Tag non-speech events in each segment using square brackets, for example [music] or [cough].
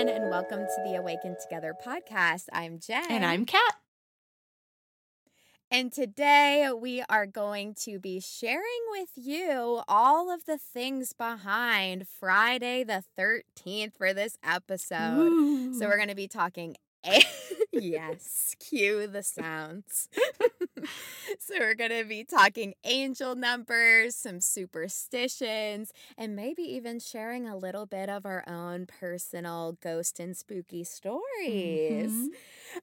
everyone, and welcome to the Awaken Together podcast. I'm Jenn. And I'm Kat. And today we are going to be sharing with you all of the things behind Friday the 13th for this episode. Ooh. So we're going to be talking. [laughs] A- yes, cue the sounds. [laughs] so we're going to be talking angel numbers, some superstitions, and maybe even sharing a little bit of our own personal ghost and spooky stories. Mhm.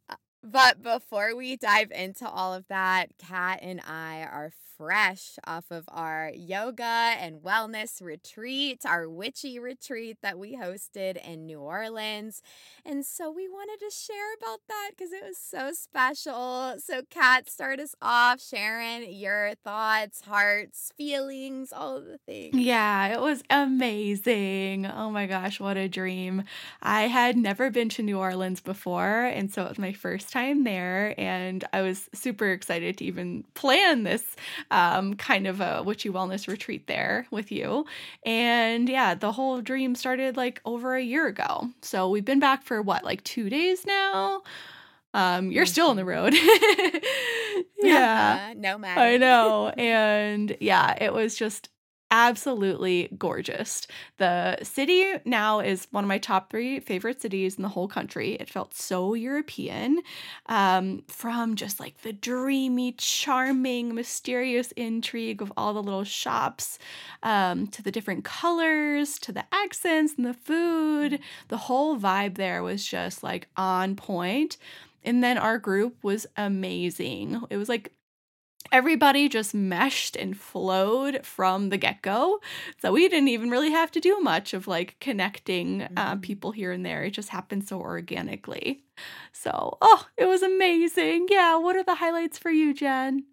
Uh, But before we dive into all of that, Kat and I are fresh off of our yoga and wellness retreat, our witchy retreat that we hosted in New Orleans. And so we wanted to share about that because it was so special. So, Kat, start us off sharing your thoughts, hearts, feelings, all of the things. Yeah, it was amazing. Oh my gosh, what a dream. I had never been to New Orleans before, and so it was my first time there. And I was super excited to even plan this um, kind of a witchy wellness retreat there with you. And yeah, the whole dream started like over a year ago. So we've been back for what, like two days now? Um, you're still on the road. [laughs] yeah. no matter. I know. [laughs] And yeah, it was just absolutely gorgeous. The city now is one of my top three favorite cities in the whole country. It felt so European um, from just like the dreamy, charming, mysterious intrigue of all the little shops um, to the different colors, to the accents and the food. The whole vibe there was just like on point. And then our group was amazing. It was like everybody just meshed and flowed from the get go. So we didn't even really have to do much of like connecting uh, Mhm. people here and there. It just happened so organically. So, oh, it was amazing. Yeah. What are the highlights for you, Jenn?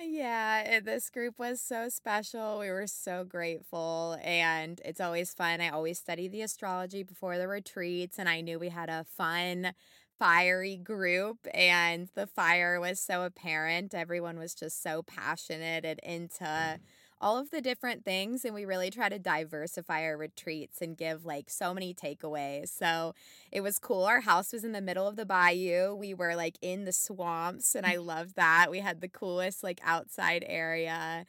Yeah, it, this group was so special. We were so grateful, and it's always fun. I always study the astrology before the retreats, and I knew we had a fun, fiery group, and the fire was so apparent. Everyone was just so passionate and into all of the different things, and we really try to diversify our retreats and give like so many takeaways. So it was cool. Our house was in the middle of the bayou. We were like in the swamps, and I [laughs] loved that. We had the coolest like outside area.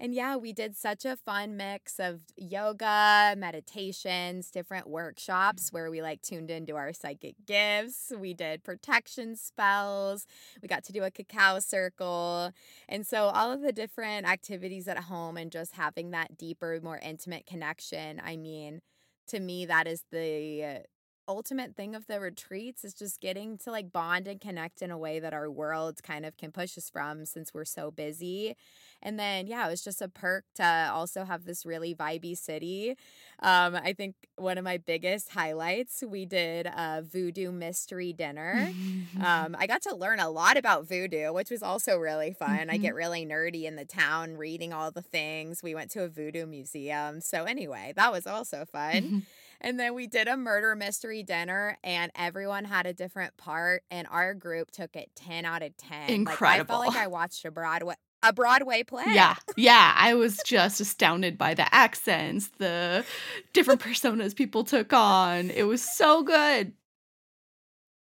And yeah, we did such a fun mix of yoga, meditations, different workshops where we like tuned into our psychic gifts. We did protection spells. We got to do a cacao circle. And so all of the different activities at home and just having that deeper, more intimate connection. I mean, to me, that is the ultimate thing of the retreats is just getting to like bond and connect in a way that our world kind of can push us from since we're so busy. And then, yeah, it was just a perk to also have this really vibey city. Um, I think one of my biggest highlights, we did a voodoo mystery dinner. Um, I got to learn a lot about voodoo, which was also really fun. I Mhm. get really nerdy in the town reading all the things. We went to a voodoo museum. So, anyway, that was also fun. [laughs] And then we did a murder mystery dinner, and everyone had a different part, and our group took it 10 out of 10. Like, I felt like I watched a Broadway. A Broadway play. Yeah, yeah. I [laughs] was just astounded by the accents, the different personas people took on. It was so good.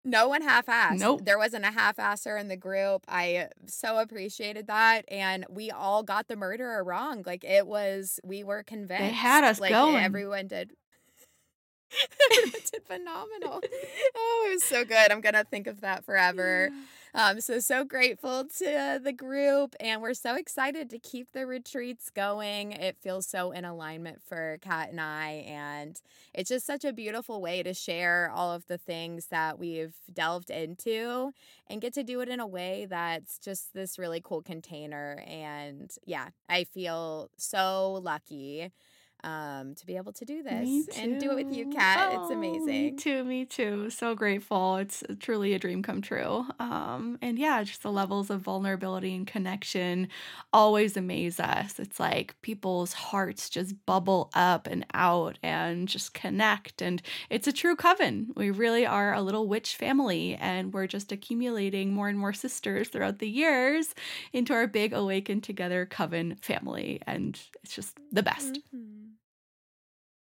No one half assed. Nope. There wasn't a half asser in the group. I so appreciated that. And we all got the murderer wrong. Like it was, we were convinced. They had us like, going. Everyone did. [laughs] phenomenal. Oh, it was so good. I'm going to think of that forever. Um, so so grateful to the group, and we're so excited to keep the retreats going. It feels so in alignment for Kat and I, and it's just such a beautiful way to share all of the things that we've delved into and get to do it in a way that's just this really cool container. And yeah, I feel so lucky um, to be able to do this and do it with you. Kat. It's Oh, amazing. Me too, me too. So grateful. It's truly a dream come true. Um, and yeah, just the levels of vulnerability and connection always amaze us. It's like people's hearts just bubble up and out and just connect. And it's a true coven. We really are a little witch family, and we're just accumulating more and more sisters throughout the years into our big awaken together coven family. And it's just the best. Mhm.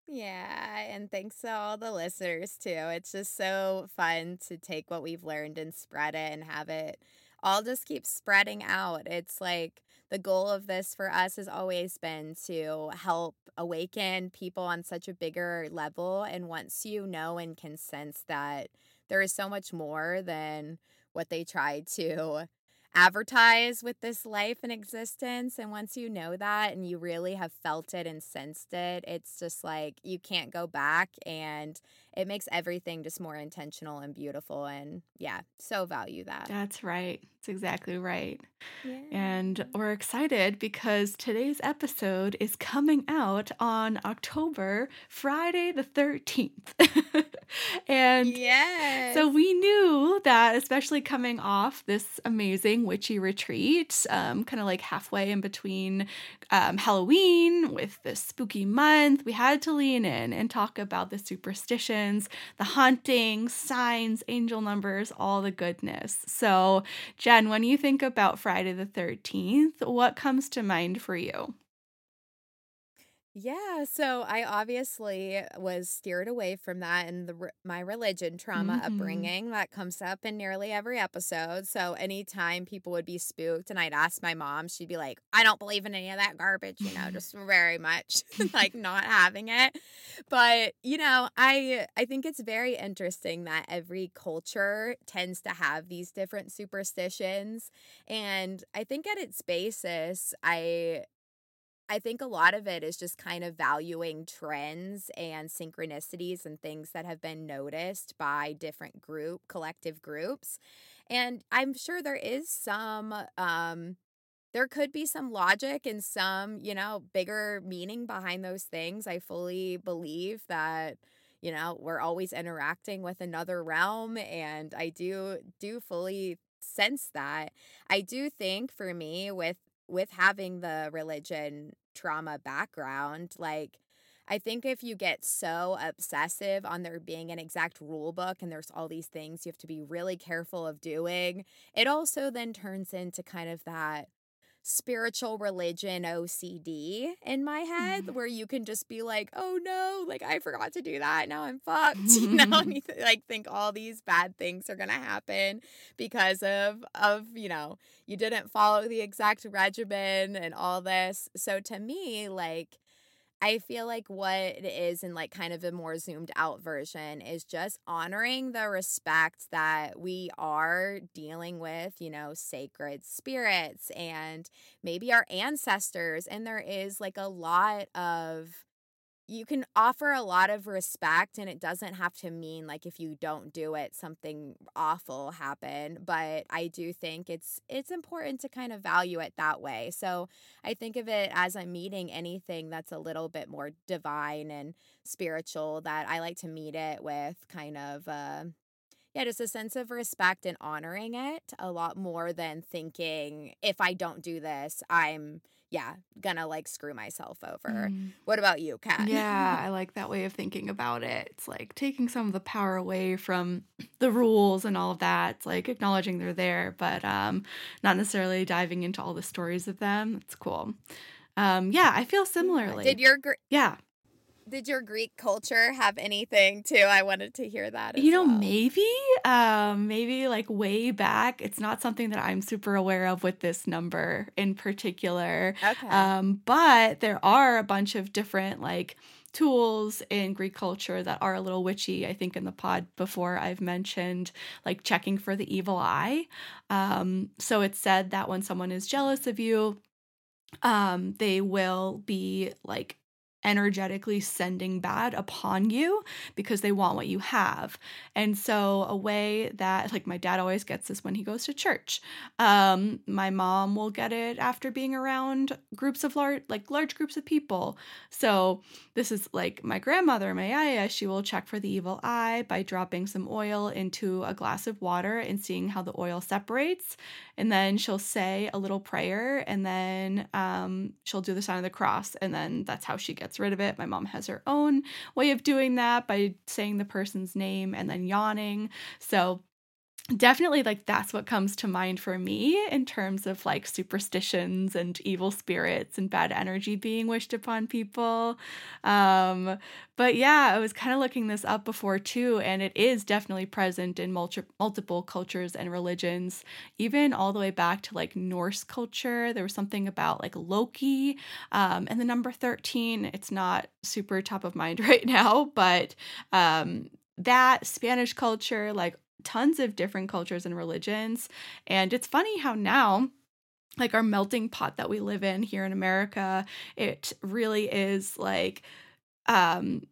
Yeah, and thanks to all the listeners too. It's just so fun to take what we've learned and spread it and have it all just keep spreading out. It's like the goal of this for us has always been to help awaken people on such a bigger level. And once you know and can sense that there is so much more than what they try to advertise with this life and existence. And once you know that and you really have felt it and sensed it, it's just like you can't go back. And it makes everything just more intentional and beautiful. And yeah, so value that. That's right. That's exactly right. Yeah. And we're excited because today's episode is coming out on October, Friday the 13th. [laughs] [laughs] and yes. so we knew that, especially coming off this amazing witchy retreat, um, kind of like halfway in between um, Halloween with this spooky month, we had to lean in and talk about the superstitions, the hauntings, signs, angel numbers, all the goodness. So, Jenn, when you think about Friday the 13th, what comes to mind for you? Yeah, so I obviously was steered away from that in the my religion trauma hmm upbringing that comes up in nearly every episode. So anytime people would be spooked and I'd ask my mom, she'd be like, "I don't believe in any of that garbage," you know, [laughs] just very much [laughs] [laughs] like not having it. But, you know, I I think it's very interesting that every culture tends to have these different superstitions and I think at its basis, I I think a lot of it is just kind of valuing trends and synchronicities and things that have been noticed by different group collective groups. And I'm sure there is some um there could be some logic and some, you know, bigger meaning behind those things. I fully believe that you know, we're always interacting with another realm and I do do fully sense that. I do think for me with with having the religion trauma background, like I think if you get so obsessive on there being an exact rule book and there's all these things you have to be really careful of doing, it also then turns into kind of that spiritual religion OCD in my head Mhm. where you can just be like, oh no, like I forgot to do that. Now I'm fucked. [laughs] You know, and [laughs] you th- like think all these bad things are gonna happen because of of, you know, you didn't follow the exact regimen and all this. So to me, like I feel like what it is in like kind of a more zoomed out version is just honoring the respect that we are dealing with, you know, sacred spirits and maybe our ancestors. And there is like a lot of you can offer a lot of respect and it doesn't have to mean like if you don't do it something awful happen but i do think it's it's important to kind of value it that way. So i think of it as i'm meeting anything that's a little bit more divine and spiritual that i like to meet it with kind of uh yeah, just a sense of respect and honoring it a lot more than thinking if I don't do this, I'm yeah, gonna like screw myself over. Mm. What about you, Kat? Yeah, I like that way of thinking about it. It's like taking some of the power away from [sniffs] the rules and all of that. It's like acknowledging they're there, but um, not necessarily diving into all the stories of them. It's cool. Um, yeah, I feel Yeah. Did similarly. your Gr- Yeah. Did your Greek culture have anything too? I wanted to hear that You know, well. maybe, um, maybe like way back. It's not something that I'm super aware of with this number in particular. Okay. Um, but there are a bunch of different like tools in Greek culture that are a little witchy. I think in the pod before I've mentioned like checking for the evil eye. Um, so it's said that when someone is jealous of you, um, they will be like energetically sending bad upon you because they want what you have. And so a way that like my dad always gets this when he goes to church. Um my mom will get it after being around groups of large like large groups of people. So this is like my grandmother, my yaya, she will check for the evil eye by dropping some oil into a glass of water and seeing how the oil separates and then she'll say a little prayer and then um, she'll do the sign of the cross and then that's how she gets rid of it. My mom has her own way of doing that by saying the person's name and then yawning. So definitely like that's what comes to mind for me in terms of like superstitions and evil spirits and bad energy being wished upon people. Um but yeah i was kind of looking this up before too and it is definitely present in multi- multiple cultures and religions. Even all the way back to like norse culture there was something about like loki um and the number 13 it's not super top of mind [laughs] right now but um that Spanish culture, like tons of different cultures and religions. And it's funny how now, like our melting pot that we live in here in America, it really is like um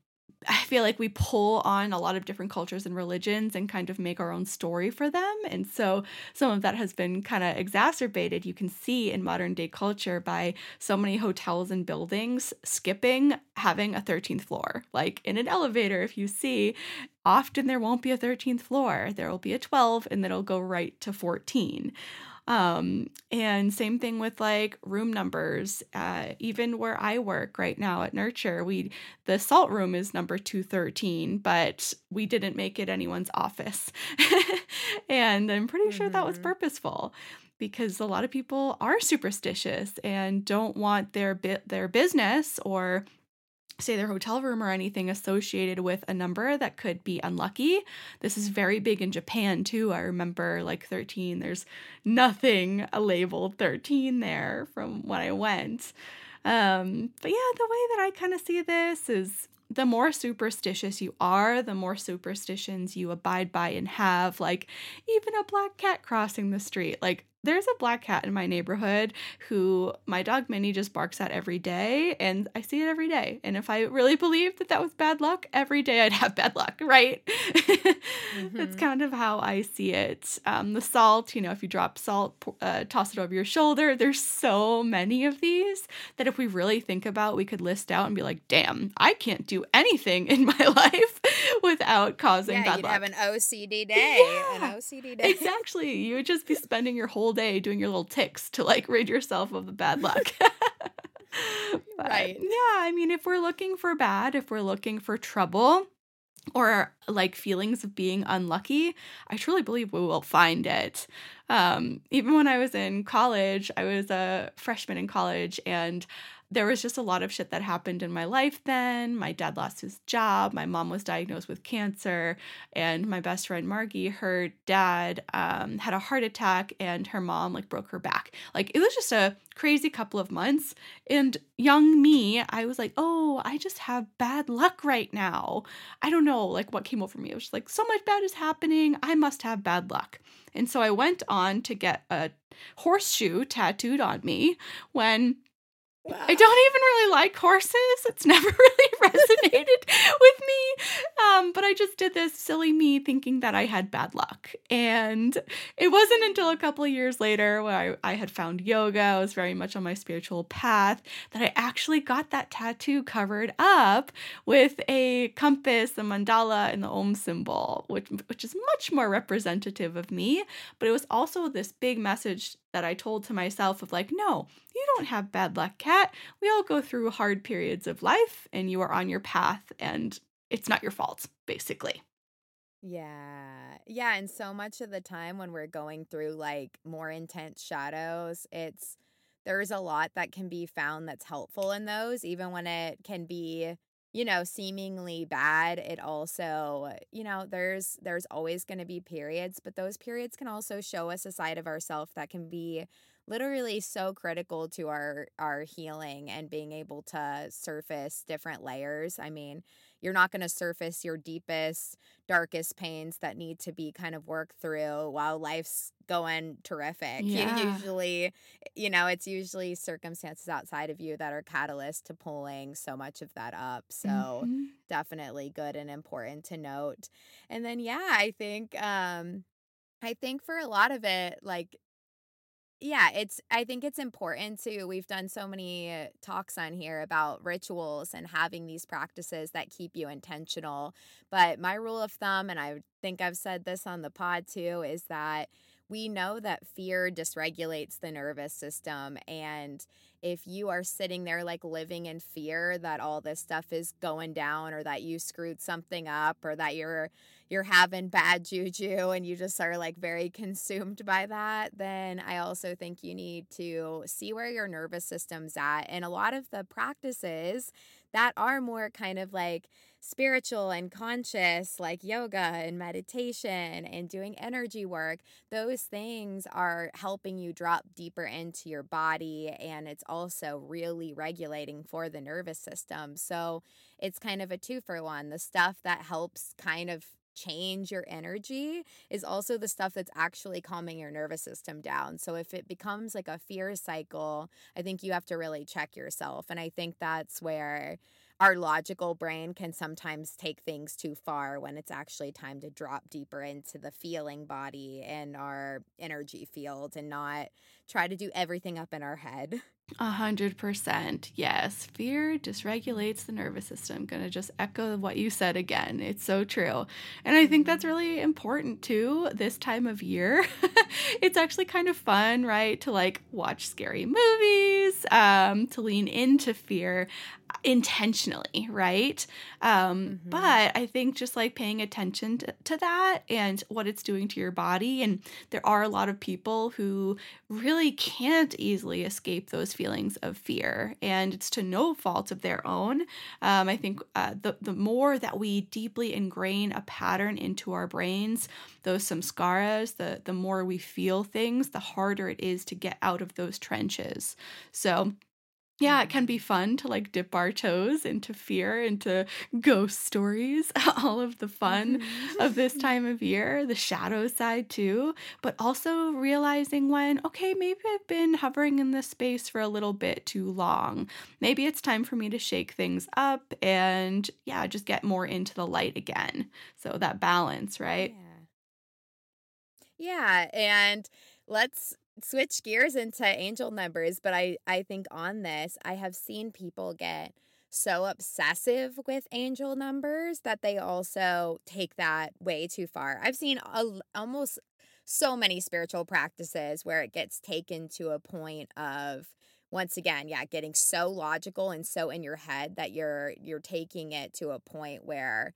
I feel like we pull on a lot of different cultures and religions and kind of make our own story for them. And so some of that has been kind of exacerbated, you can see in modern day culture by so many hotels and buildings skipping having a 13th floor. Like in an elevator, if you see, often there won't be a 13th floor, there will be a 12 and then it'll go right to 14. Um, and same thing with like room numbers. Uh, even where I work right now at Nurture, we the salt room is number 213, but we didn't make it anyone's office. [laughs] and I'm pretty mm-hmm. sure that was mm-hmm. purposeful because a lot of people are superstitious and don't want their bit their business or say their hotel room or anything associated with a number that could be unlucky. This is very big in Japan too. I remember like 13, there's nothing labeled 13 there from when I went. Um, but yeah, the way that I kind of see this is the more superstitious you are, the more superstitions you abide by and have. Like, even a black cat crossing the street. Like, there's a black cat in my neighborhood who my dog Minnie just barks at every day, and I see it every day. And if I really believed that that was bad luck, every day I'd have bad luck, [laughs] right? [laughs] mm-hmm. That's kind of how I see it. Um, the salt, you know, if you drop salt, uh, toss it over your shoulder. There's so many of these that if we really think about, we could list out and be like, damn, I can't do anything [laughs] in my life [laughs] without causing yeah, bad you'd luck. have an OCD [laughs] day. Yeah, an OCD day. Exactly. You would just be [laughs] spending your whole day doing your little ticks to like rid yourself of the bad luck. but, right. Yeah, I mean, if we're looking for bad, if we're looking for trouble, or like feelings of being unlucky, I truly believe we will find it. Um, even when I was in college, I was a freshman in college and there was just a lot of shit that happened in my life then. My dad lost his job. My mom was diagnosed with cancer. And my best friend Margie, her dad um, had a heart attack and her mom like broke her back. Like it was just a crazy couple of months. And young me, I was like, oh, I just have bad luck right now. I don't know like what came over me. It was just like so much bad is happening. I must have bad luck. And so I went on to get a horseshoe tattooed on me when. I don't even really like horses. It's [laughs] never really [laughs] resonated with me. Um, but I just did this silly me thinking that I had bad luck. And it wasn't until a couple of years later where I, I had found yoga, I was very much on my spiritual path, that I actually got that tattoo covered up with a compass, a mandala, and the Om symbol, which, which is much more representative of me. But it was also this big message that I told to myself of like, no, you don't have bad luck, Kat. We all go through hard periods of life and you are on your path and it's not your fault, basically. Yeah. Yeah. And so much of the time when we're going through like more intense shadows, it's there's a lot that can be found that's helpful in those, even when it can be you know seemingly bad it also you know there's there's always going to be periods but those periods can also show us a side of ourselves that can be literally so critical to our our healing and being able to surface different layers. I mean you're not going to surface your deepest, darkest pains that need to be kind of worked through while life's going terrific. Yeah. You usually, you know, it's usually circumstances outside of you that are catalyst to pulling so much of that up. So mm-hmm. definitely good and important to note. And then yeah, I think um I think for a lot of it like yeah, it's I think it's important to we've done so many uh, talks on here about rituals and having these practices that keep you intentional. But my rule of thumb and I think I've said this on the pod too is that we know that fear dysregulates the nervous system. And if you are sitting there like living in fear that all this stuff is going down or that you screwed something up or that you're you're having bad juju and you just are like very consumed by that, then I also think you need to see where your nervous system's at. And a lot of the practices that are more kind of like spiritual and conscious, like yoga and meditation and doing energy work, those things are helping you drop deeper into your body. And it's also really regulating for the nervous system. So it's kind of a two for one. The stuff that helps kind of change your energy is also the stuff that's actually calming your nervous system down. So if it becomes like a fear cycle, I think you have to really check yourself. And I think that's where our logical brain can sometimes take things too far when it's actually time to drop deeper into the feeling body and our energy field and not try to do everything up in our head. [laughs] A hundred percent. Yes. Fear dysregulates the nervous system. I'm gonna just echo what you said again. It's so true. And I think that's really important too this time of year. [laughs] it's actually kind of fun, right? To like watch scary movies, um, to lean into fear intentionally, right? Um, mm-hmm. But I think just like paying attention to, to that and what it's doing to your body. And there are a lot of people who really can't easily escape those feelings of fear, and it's to no fault of their own. Um, I think uh, the the more that we deeply ingrain a pattern into our brains, those samskaras, the the more we feel things, the harder it is to get out of those trenches. So yeah, it can be fun to like dip our toes into fear, into ghost stories, [laughs] all of the fun of this mm-hmm. [laughs] time of year, the shadow side too, but also realizing when, okay, maybe I've been hovering in this space for a little bit too long. Maybe it's time for me to shake things up and, yeah, just get more into the light again. So that balance, right? Yeah. Yeah. And let's switch gears into angel numbers, but I I think on this I have seen people get so obsessive with angel numbers that they also take that way too far. I've seen a, almost so many spiritual practices where it gets taken to a point of once again, yeah, getting so logical and so in your head that you're you're taking it to a point where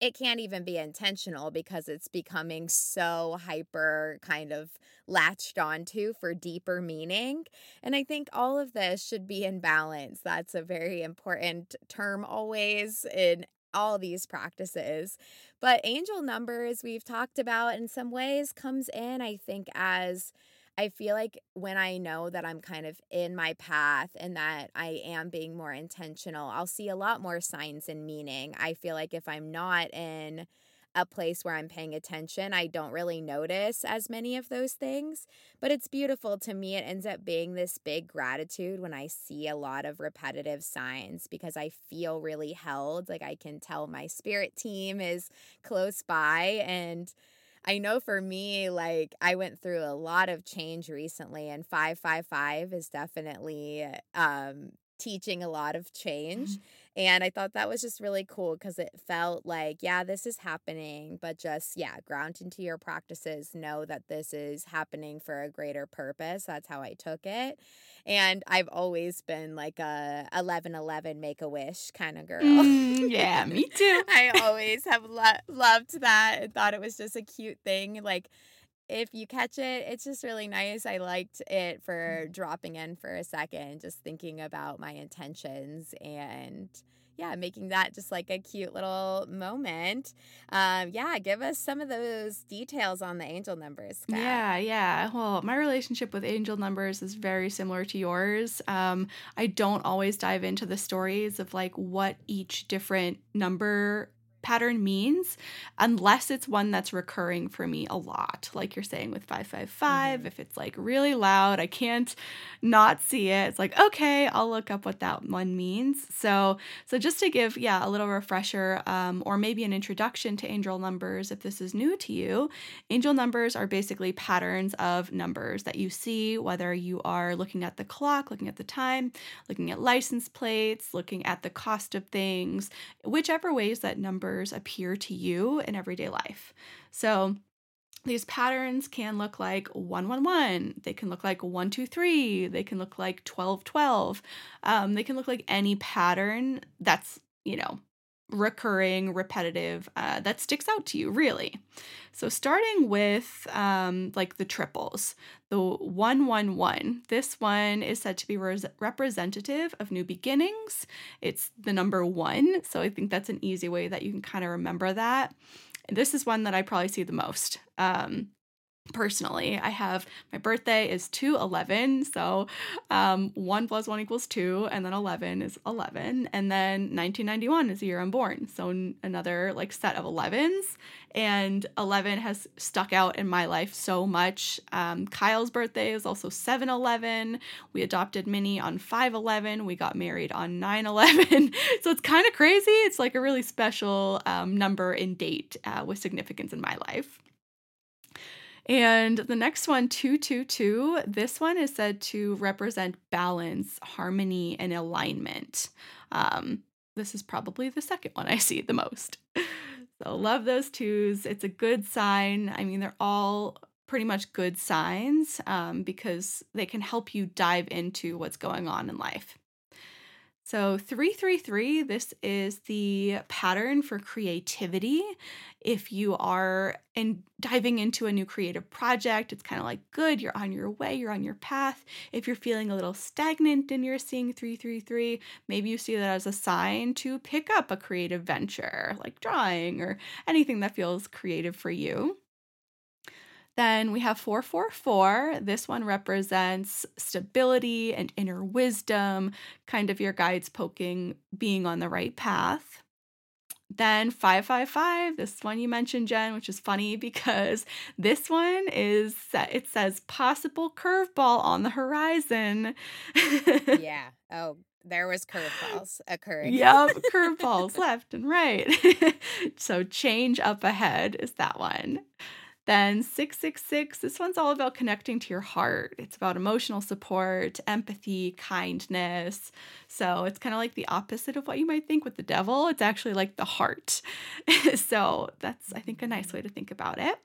it can't even be intentional because it's becoming so hyper kind of latched onto for deeper meaning. And I think all of this should be in balance. That's a very important term always in all these practices. But angel numbers, we've talked about in some ways, comes in, I think, as I feel like when I know that I'm kind of in my path and that I am being more intentional, I'll see a lot more signs and meaning. I feel like if I'm not in a place where I'm paying attention, I don't really notice as many of those things. But it's beautiful to me. It ends up being this big gratitude when I see a lot of repetitive signs because I feel really held. Like I can tell my spirit team is close by and I know for me, like I went through a lot of change recently, and 555 is definitely um, teaching a lot of change. And I thought that was just really cool because it felt like, yeah, this is happening, but just, yeah, ground into your practices. Know that this is happening for a greater purpose. That's how I took it. And I've always been like a 1111 make a wish kind of girl. Mm, yeah, [laughs] me too. I always have lo- loved that and thought it was just a cute thing. Like, if you catch it, it's just really nice. I liked it for mm-hmm. dropping in for a second, just thinking about my intentions and yeah, making that just like a cute little moment. Um, yeah, give us some of those details on the angel numbers. Kat. Yeah, yeah. Well, my relationship with angel numbers is very similar to yours. Um, I don't always dive into the stories of like what each different number pattern means unless it's one that's recurring for me a lot. Like you're saying with 555, mm-hmm. if it's like really loud, I can't not see it. It's like, okay, I'll look up what that one means. So, so just to give, yeah, a little refresher um, or maybe an introduction to angel numbers if this is new to you, angel numbers are basically patterns of numbers that you see, whether you are looking at the clock, looking at the time, looking at license plates, looking at the cost of things, whichever ways that numbers appear to you in everyday life. So, these patterns can look like 111, they can look like 123, they can look like 1212. Um, they can look like any pattern that's, you know, recurring, repetitive, uh, that sticks out to you, really. So, starting with um, like the triples, the 111, this one is said to be res- representative of new beginnings. It's the number one. So, I think that's an easy way that you can kind of remember that. This is one that I probably see the most. Um, personally i have my birthday is 2 11 so um, 1 plus 1 equals 2 and then 11 is 11 and then 1991 is the year i'm born. So n- another like set of 11s and 11 has stuck out in my life so much. Um, kyle's birthday is also 7 11 we adopted minnie on 5 11 we got married on 9 11 [laughs] so it's kind of crazy. It's like a really special um, number and date uh, with significance in my life and the next one, 222, this one is said to represent balance, harmony, and alignment. Um, this is probably the second one I see the most. [laughs] So, love those twos. It's a good sign. I mean, they're all pretty much good signs um, because they can help you dive into what's going on in life. So 333, this is the pattern for creativity. If you are in diving into a new creative project, it's kind of like good, you're on your way, you're on your path. If you're feeling a little stagnant and you're seeing 333, maybe you see that as a sign to pick up a creative venture like drawing or anything that feels creative for you. Then we have 444. This one represents stability and inner wisdom, kind of your guides poking being on the right path. Then 555, this one you mentioned, Jenn, which is funny [laughs] because this one is, it says possible curveball on the horizon. [laughs] yeah. Oh, there was curveballs occurring. yep, [laughs] curveballs left and right. so change up ahead is that one. Then 666, this one's all about connecting to your heart. It's about emotional support, empathy, kindness. So it's kind of like the opposite of what you might think with the devil. It's actually like the heart. [laughs] so that's, I think, a nice way to think about it.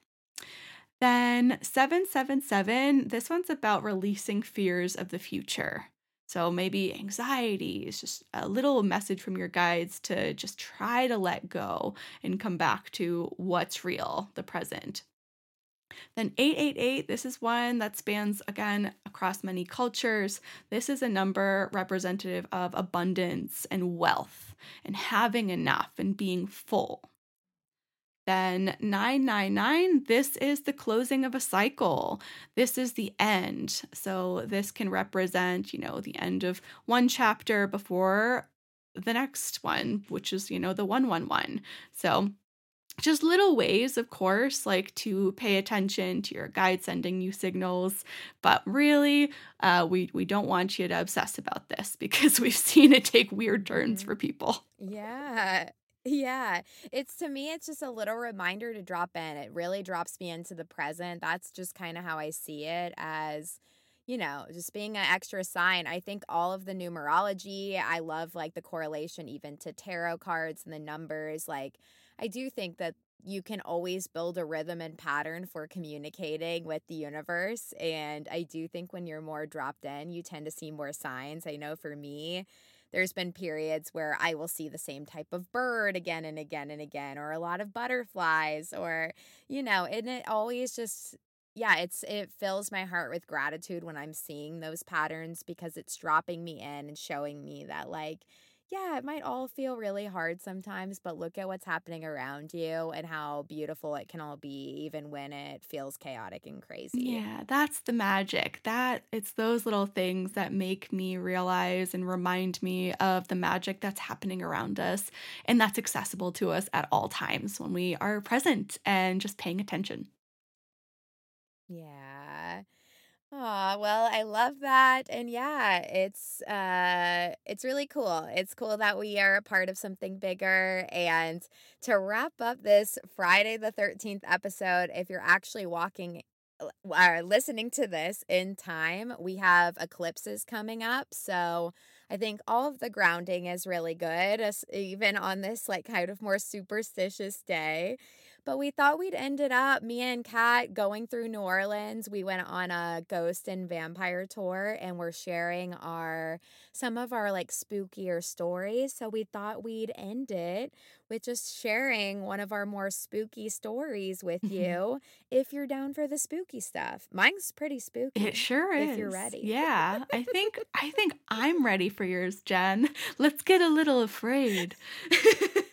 Then 777, this one's about releasing fears of the future. So maybe anxiety is just a little message from your guides to just try to let go and come back to what's real, the present. Then 888, this is one that spans again across many cultures. This is a number representative of abundance and wealth and having enough and being full. Then 999, this is the closing of a cycle. This is the end. So this can represent, you know, the end of one chapter before the next one, which is, you know, the 111. So just little ways, of course, like to pay attention to your guide sending you signals. But really, uh, we we don't want you to obsess about this [laughs] because we've seen it take weird turns for mm-hmm. people. Yeah. Yeah. It's to me, it's just a little reminder to drop in. It really drops me into the present. That's just kind of how I see it as you know, just being an extra sign. I think all of the numerology, I love like the correlation even to tarot cards and the numbers. Like, I do think that you can always build a rhythm and pattern for communicating with the universe. And I do think when you're more dropped in, you tend to see more signs. I know for me, there's been periods where I will see the same type of bird again and again and again, or a lot of butterflies, or, you know, and it always just, yeah, it's, it fills my heart with gratitude when I'm seeing those patterns because it's dropping me in and showing me that, like, yeah, it might all feel really hard sometimes, but look at what's happening around you and how beautiful it can all be, even when it feels chaotic and crazy. Yeah, that's the magic. That it's those little things that make me realize and remind me of the magic that's happening around us and that's accessible to us at all times when we are present and just paying attention. Yeah. Oh, well, I love that. And yeah, it's uh it's really cool. It's cool that we are a part of something bigger and to wrap up this Friday the 13th episode, if you're actually walking or listening to this in time, we have eclipses coming up. So I think all of the grounding is really good, even on this like kind of more superstitious day. But we thought we'd ended up, me and Kat, going through New Orleans. We went on a ghost and vampire tour and we're sharing our some of our like spookier stories. So we thought we'd end it with just sharing one of our more spooky stories with mm-hmm. you if you're down for the spooky stuff. Mine's pretty spooky. It sure is. If you're ready. Yeah. [laughs] I think I think I'm ready for yours, Jenn. [laughs] Let's get a little afraid. [laughs]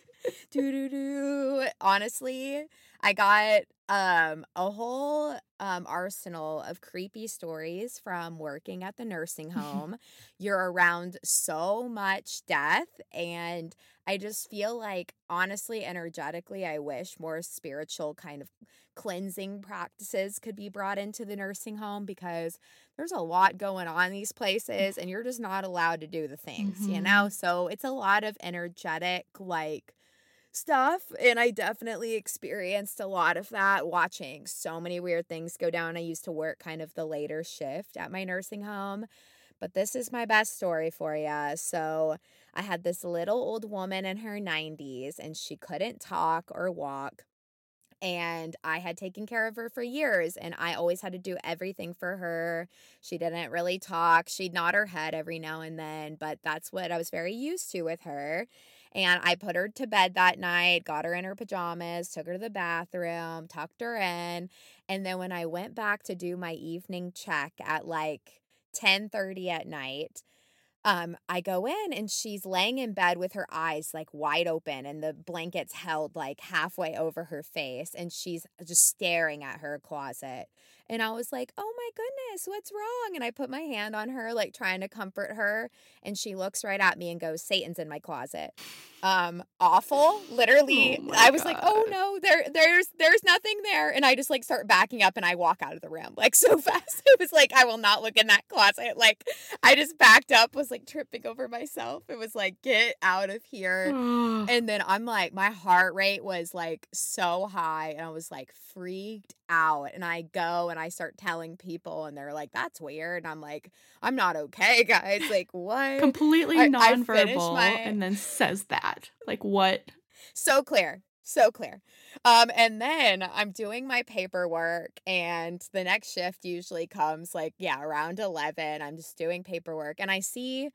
do do do. Honestly, I got um a whole um arsenal of creepy stories from working at the nursing [laughs] home. You're around so much death and I just feel like honestly energetically I wish more spiritual kind of cleansing practices could be brought into the nursing home because there's a lot going on in these places and you're just not allowed to do the things, you Mhm. know? So it's a lot of energetic like stuff and I definitely experienced a lot of that watching so many weird things go down. I used to work kind of the later shift at my nursing home, but this is my best story for you. So, I had this little old woman in her 90s and she couldn't talk or walk and I had taken care of her for years and I always had to do everything for her. She didn't really talk. She'd nod her head every now and then, but that's what I was very used to with her. And I put her to bed that night, got her in her pajamas, took her to the bathroom, tucked her in, and then when I went back to do my evening check at like 10:30 at night, um, I go in and she's laying in bed with her eyes like wide open and the blankets held like halfway over her face and she's just staring at her closet. And I was like, "Oh my goodness, what's wrong?" And I put my hand on her like trying to comfort her and she looks right at me and goes, "Satan's in my closet." Um awful. Literally, Oh I was like, "Oh no, there there's there's nothing there." And I just like start backing up and I walk out of the room like [laughs] so fast. It was like, "I will not look in that closet." Like I just backed up, was like tripping over myself. It was like, get out of here. [sighs] And then I'm like, my heart rate was like so high, and I was like freaked out. And I go and I start telling people, and they're like, that's weird. And I'm like, I'm not okay, [laughs] guys. Like, what? Completely I- I nonverbal my- and then says that. Like what? so clear so clear um and then i'm doing my paperwork and the next shift usually comes like yeah around 11 i'm just doing paperwork and i see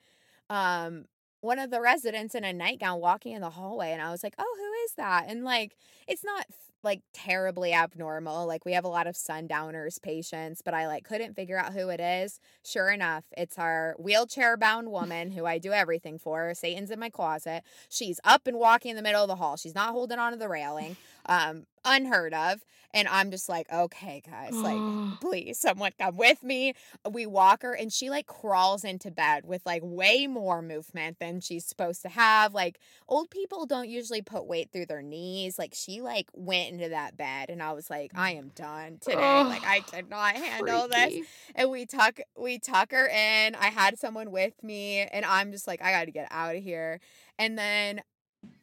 um one of the residents in a nightgown walking in the hallway and i was like oh who is that and like it's not like terribly abnormal like we have a lot of sundowners patients but i like couldn't figure out who it is sure enough it's our wheelchair bound woman who i do everything for satan's in my closet She's up and walking in the middle of the hall. She's not holding onto the railing. Um, unheard of. And I'm just like, okay, guys, like, [gasps] please, someone come with me. We walk her, and she like crawls into bed with like way more movement than she's supposed to have. Like, old people don't usually put weight through their knees. Like, she like went into that bed, and I was like, I am done today. like, I [sighs] cannot handle this and we tuck we tuck her in. I had someone with me and I'm just like I got to get out of here. And then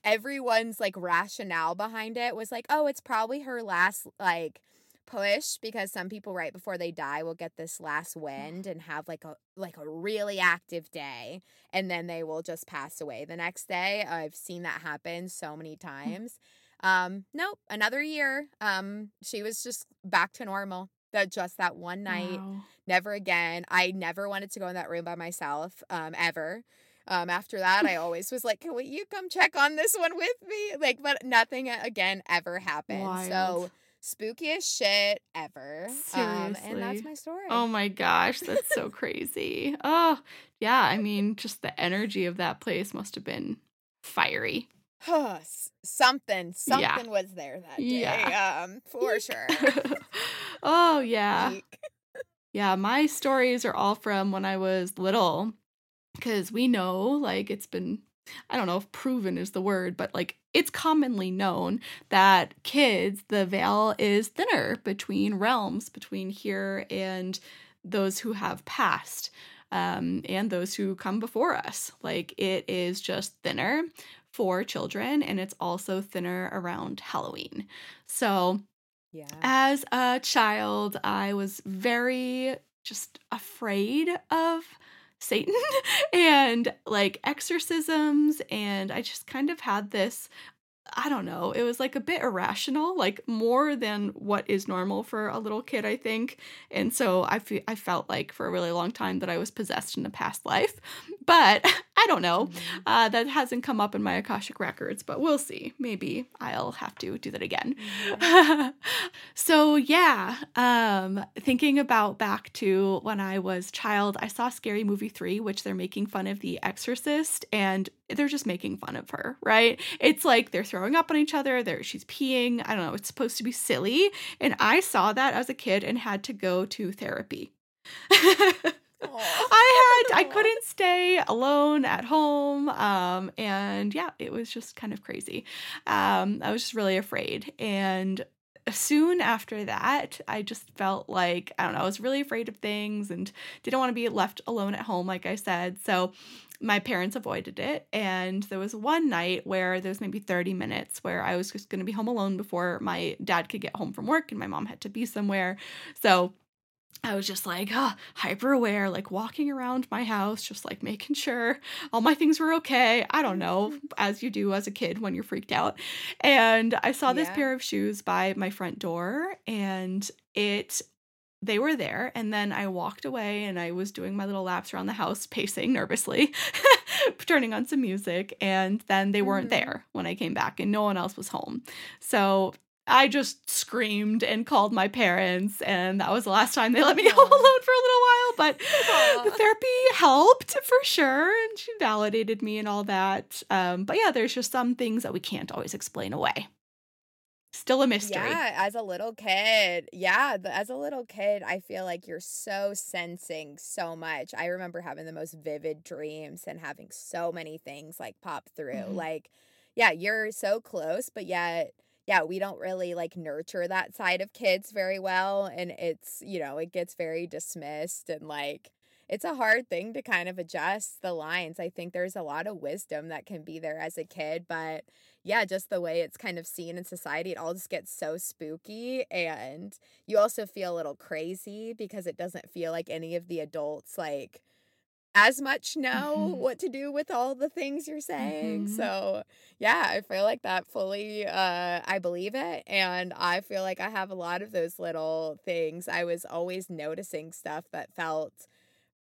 everyone's like rationale behind it was like, "Oh, it's probably her last like push because some people right before they die will get this last wind [sighs] and have like a like a really active day and then they will just pass away the next day. I've seen that happen so many times. Um nope, another year. Um she was just back to normal. That just that one night Wow. never again. I never wanted to go in that room by myself, um, ever. Um, after that, I always was like, "Can we, you come check on this one with me?" Like, but nothing uh, again ever happened. So Wild. spookiest shit ever. Um, and that's my story. Oh my gosh, that's so crazy. Oh, yeah. I mean, just the energy of that place must have been fiery. S- something, Yeah. something was there that day. Yeah. Um, for sure. [laughs] oh, yeah. Yeah, my stories are all from when I was little because we know, like, it's been, I don't know if proven is the word, but like, it's commonly known that kids, the veil is thinner between realms, between here and those who have passed um, and those who come before us. Like, it is just thinner for children and it's also thinner around Halloween. So, Yeah. as a child, I was very just afraid of Satan [laughs] and like exorcisms. And I just kind of had this I don't know, it was like a bit irrational, like more than what is normal for a little kid, I think. And so I, fe- I felt like for a really long time that I was possessed in a past life. But [laughs] I don't know. Uh, that hasn't come up in my Akashic records, but we'll see. Maybe I'll have to do that again. [laughs] So yeah, um, thinking about back to when I was child, I saw Scary Movie 3, which they're making fun of the exorcist, and they're just making fun of her, right? It's like they're throwing up on each other, there she's peeing. I don't know, it's supposed to be silly. And I saw that as a kid and had to go to therapy. [laughs] I had I couldn't stay alone at home. Um, and yeah, it was just kind of crazy. Um, I was just really afraid. And soon after that, I just felt like, I don't know, I was really afraid of things and didn't want to be left alone at home, like I said. So my parents avoided it. And there was one night where there was maybe 30 minutes where I was just going to be home alone before my dad could get home from work and my mom had to be somewhere. So I was just like oh, hyper aware, like walking around my house, just like making sure all my things were okay. I don't know, as you do as a kid when you're freaked out. And I saw this yeah. pair of shoes by my front door, and it they were there and then i walked away and i was doing my little laps around the house pacing nervously [laughs] turning on some music and then they weren't mm-hmm. there when i came back and no one else was home so I just screamed and called my parents, and that was the last time they let me [laughs] home alone for a little while. But Aww. the therapy helped for sure, and she validated me and all that. Um, but yeah, there's just some things that we can't always explain away. Still a mystery. Yeah, as a little kid, yeah, as a little kid, I feel like you're so sensing so much. I remember having the most vivid dreams and having so many things like pop through. Mm-hmm. Like, yeah, you're so close, but yet yeah, we don't really like nurture that side of kids very well. And it's, you know, it gets very dismissed and like, it's a hard thing to kind of adjust the lines. I think there's a lot of wisdom that can be there as a kid, but yeah, just the way it's kind of seen in society, it all just gets so spooky. And you also feel a little crazy because it doesn't feel like any of the adults like as much know mm-hmm. what to do with all the things you're saying. Mm-hmm. So, yeah, I feel like that fully uh I believe it and I feel like I have a lot of those little things. I was always noticing stuff that felt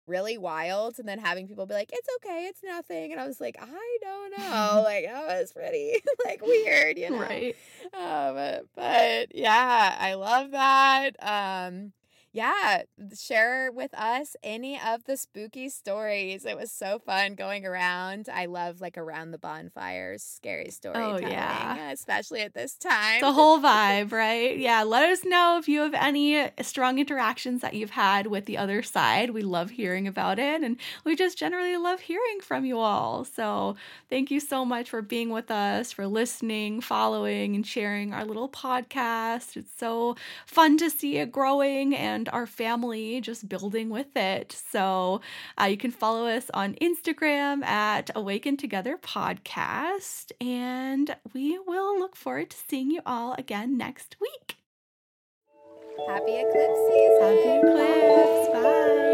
really wild and then having people be like it's okay it's nothing and i was like i don't know [laughs] like that was pretty [laughs] like weird you know right um but yeah i love that um yeah, share with us any of the spooky stories. It was so fun going around. I love like around the bonfires, scary oh, storytelling, oh, yeah. especially at this time. The whole vibe, right? Yeah, let us know if you have any eh, strong interactions that you've had with the other side. We love hearing about it and we just generally love hearing from you all. So, thank you so much for being with us, for listening, following, and sharing our little podcast. It's so fun to see it growing and our family just building with it. So uh, you can follow us on Instagram at Awaken Together Podcast. And we will look forward to seeing you all again next week. Happy eclipse season. Happy eclipse.